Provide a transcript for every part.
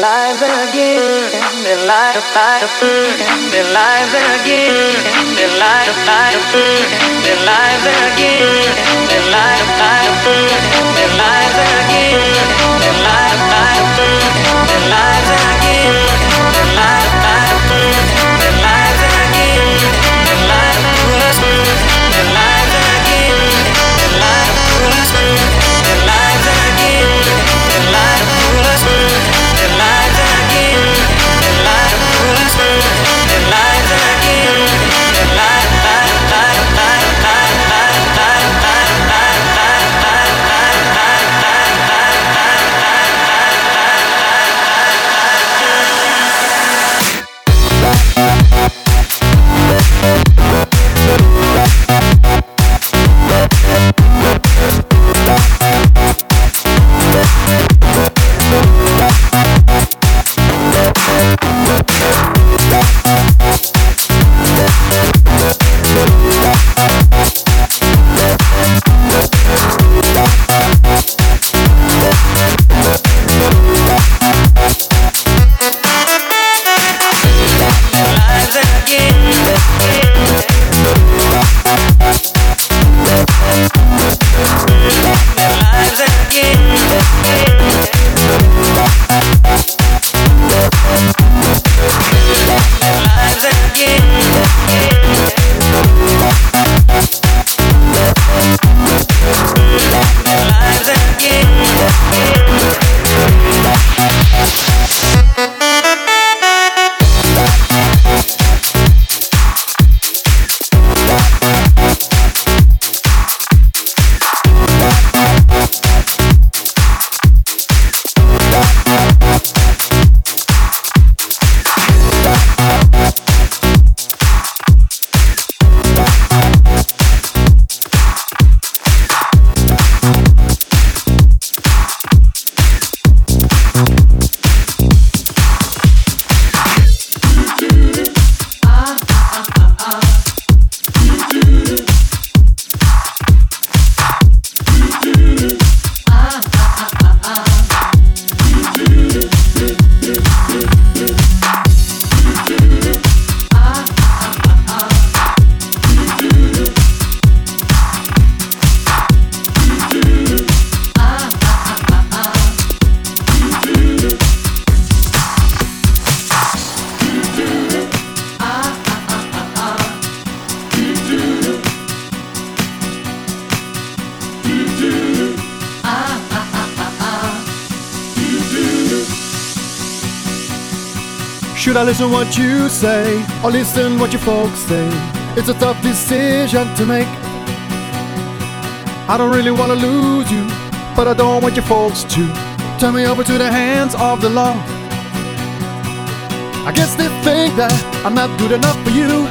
alive again, alive, alive, alive again, alive, alive, alive again, alive, alive, alive again. I listen what you say or listen what your folks say? It's a tough decision to make. I don't really wanna lose you, but I don't want your folks to turn me over to the hands of the law. I guess they think that I'm not good enough for you.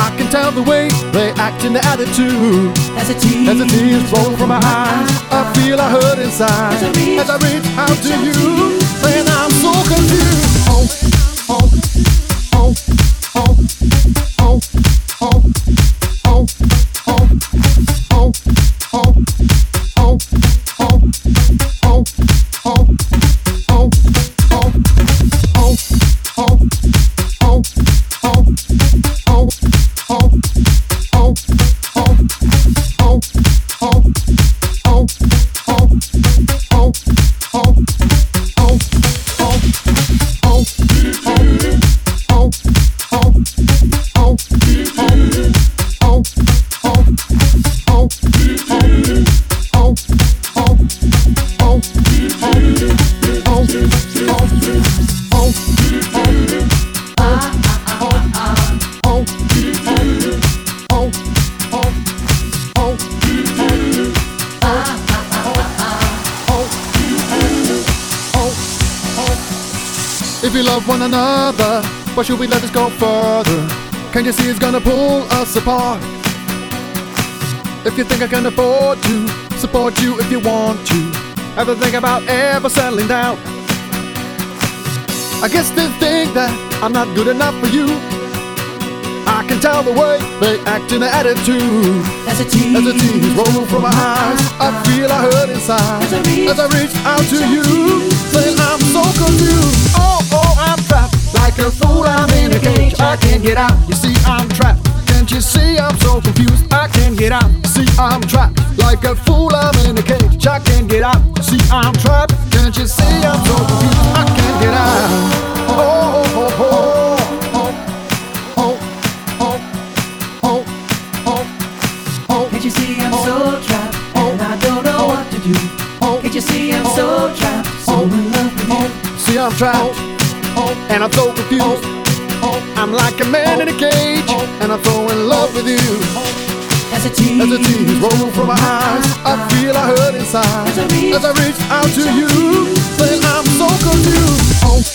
I can tell the way they act in their attitude. As the tears, tears roll from my eyes, I feel I hurt inside. As I reach- As I reach out to you, and I'm so confused. Oh, You it's gonna pull us apart? If you think I can afford to support you if you want to, ever think about ever settling down. I guess they think that I'm not good enough for you. I can tell the way they act in their attitude. As a tease, As the tears roll from my eyes, I feel I hurt inside. As I reach- As I reach out to you, saying I'm so confused. Oh, oh, I'm trapped feel fool, I'm in a cage. I can't get out. You see, I'm trapped. Can't you see I'm so confused? I can't get out. See, I'm trapped. Like a fool, I'm in a cage. I can't get out. You see, I'm trapped. Can't you see I'm so confused? I can't get out. Oh, oh, oh, oh. oh, oh, oh can't you see I'm so trapped and I don't know what to do? Can't you see I'm so trapped, so in love with you? See I'm trapped and I'm so confused. I'm like a man in a cage, and I'm so in love with you. As a tease, As the tears roll from my eyes, I feel I hurt inside. As I reach- As I reach out to you, saying I'm so confused.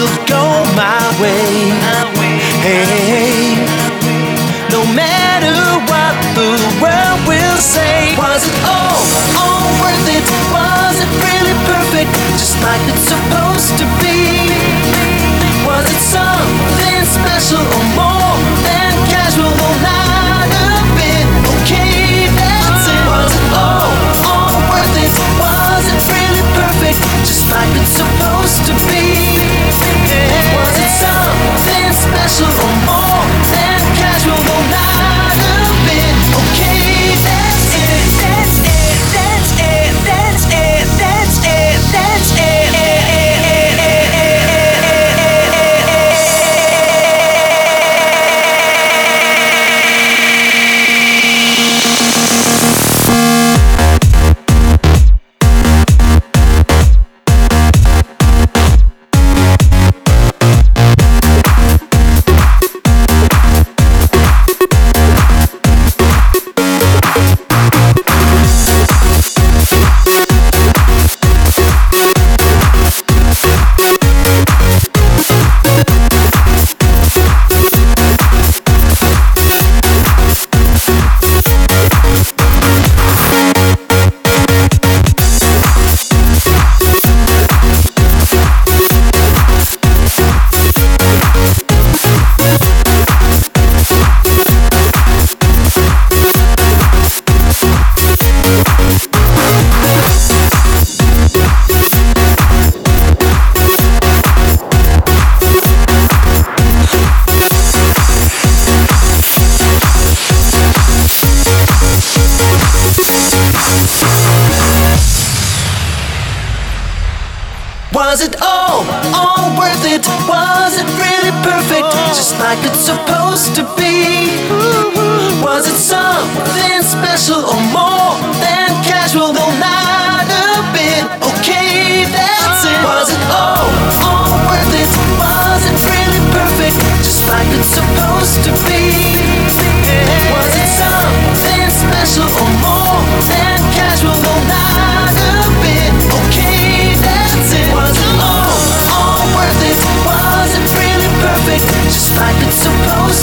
will go my way. Hey, no matter what the world will say, was it all, all worth it? Was it really perfect, just like it's supposed to be? Was it something special or more than casual? Or not a bit okay, that's. Was it all, all worth it? Was it really perfect, just like it's supposed?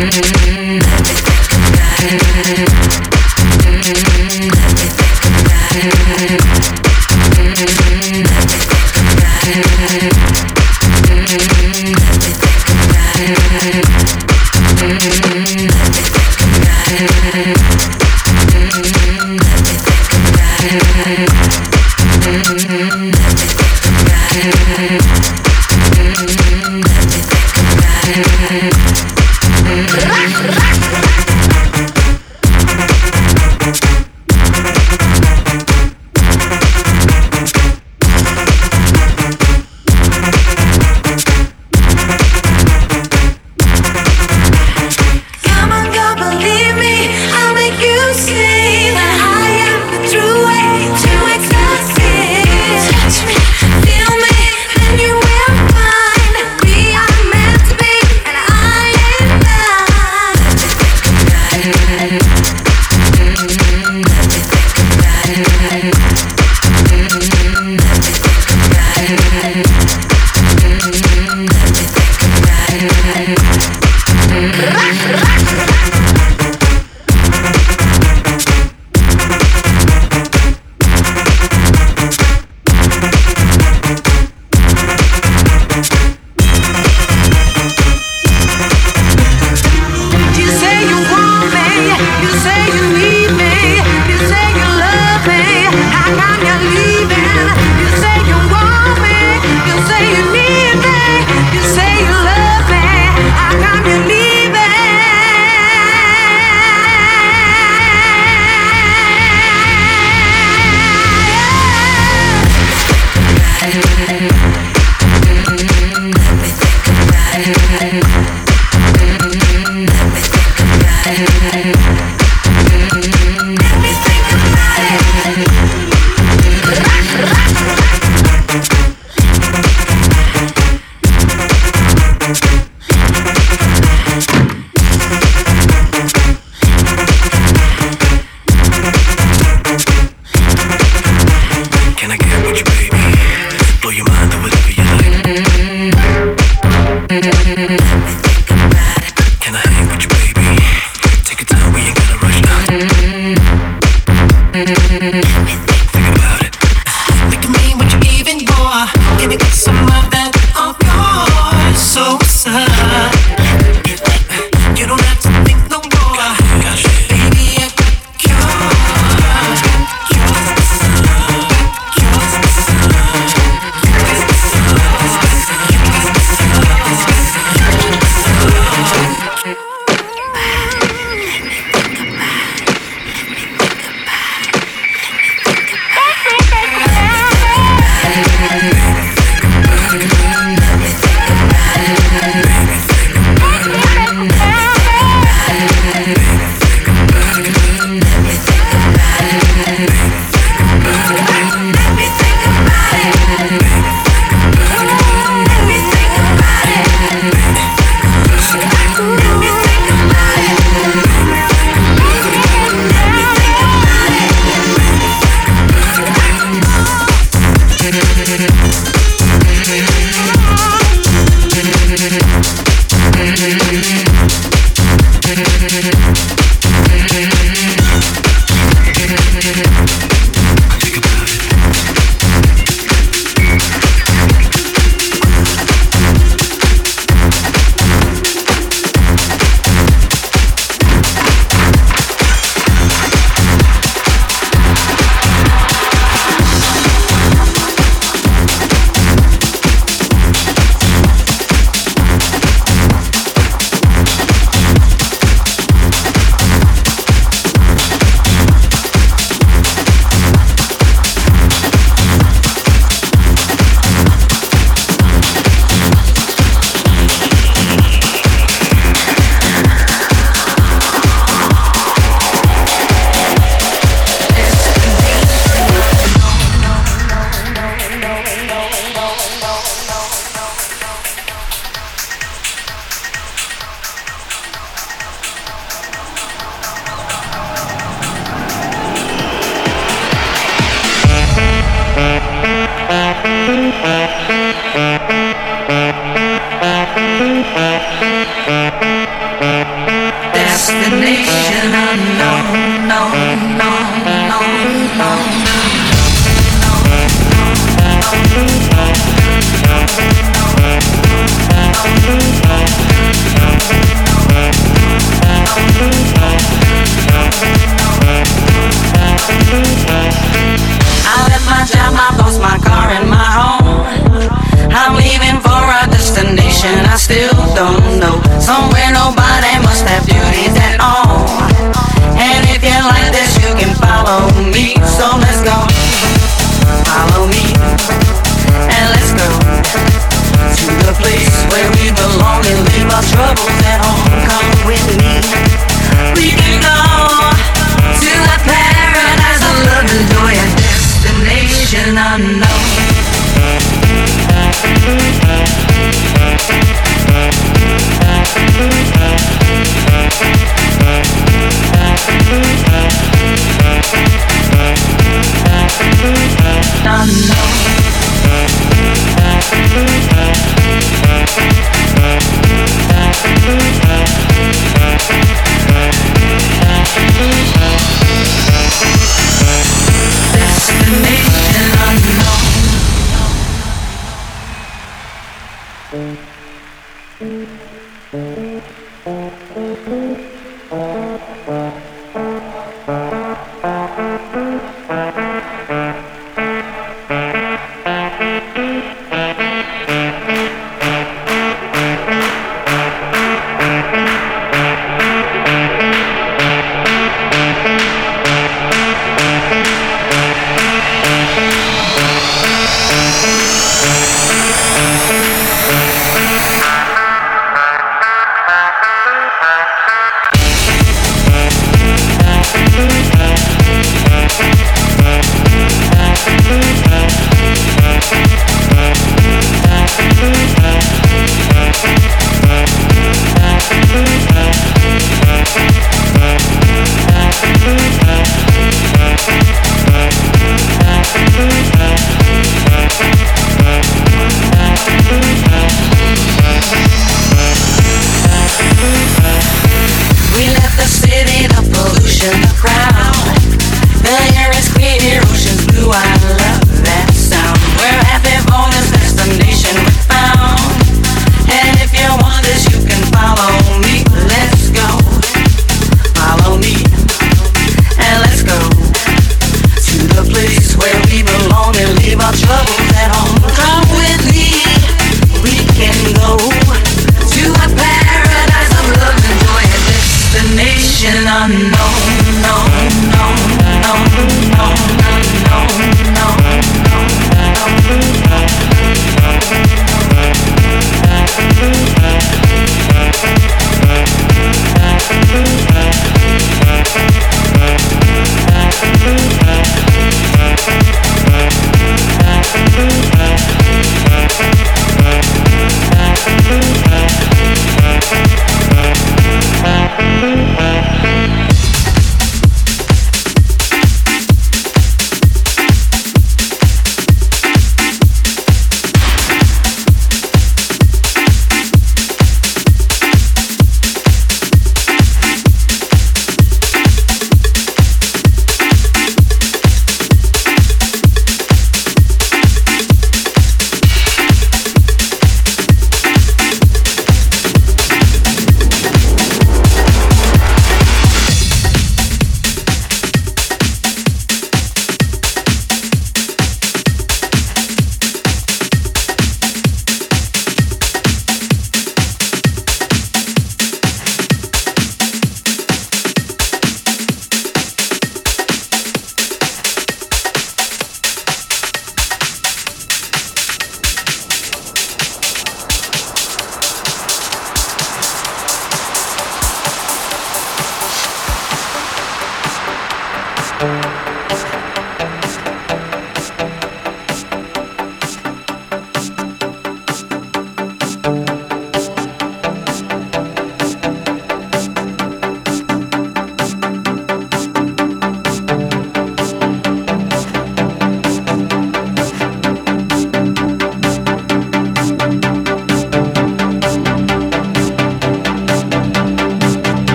Mm-hmm.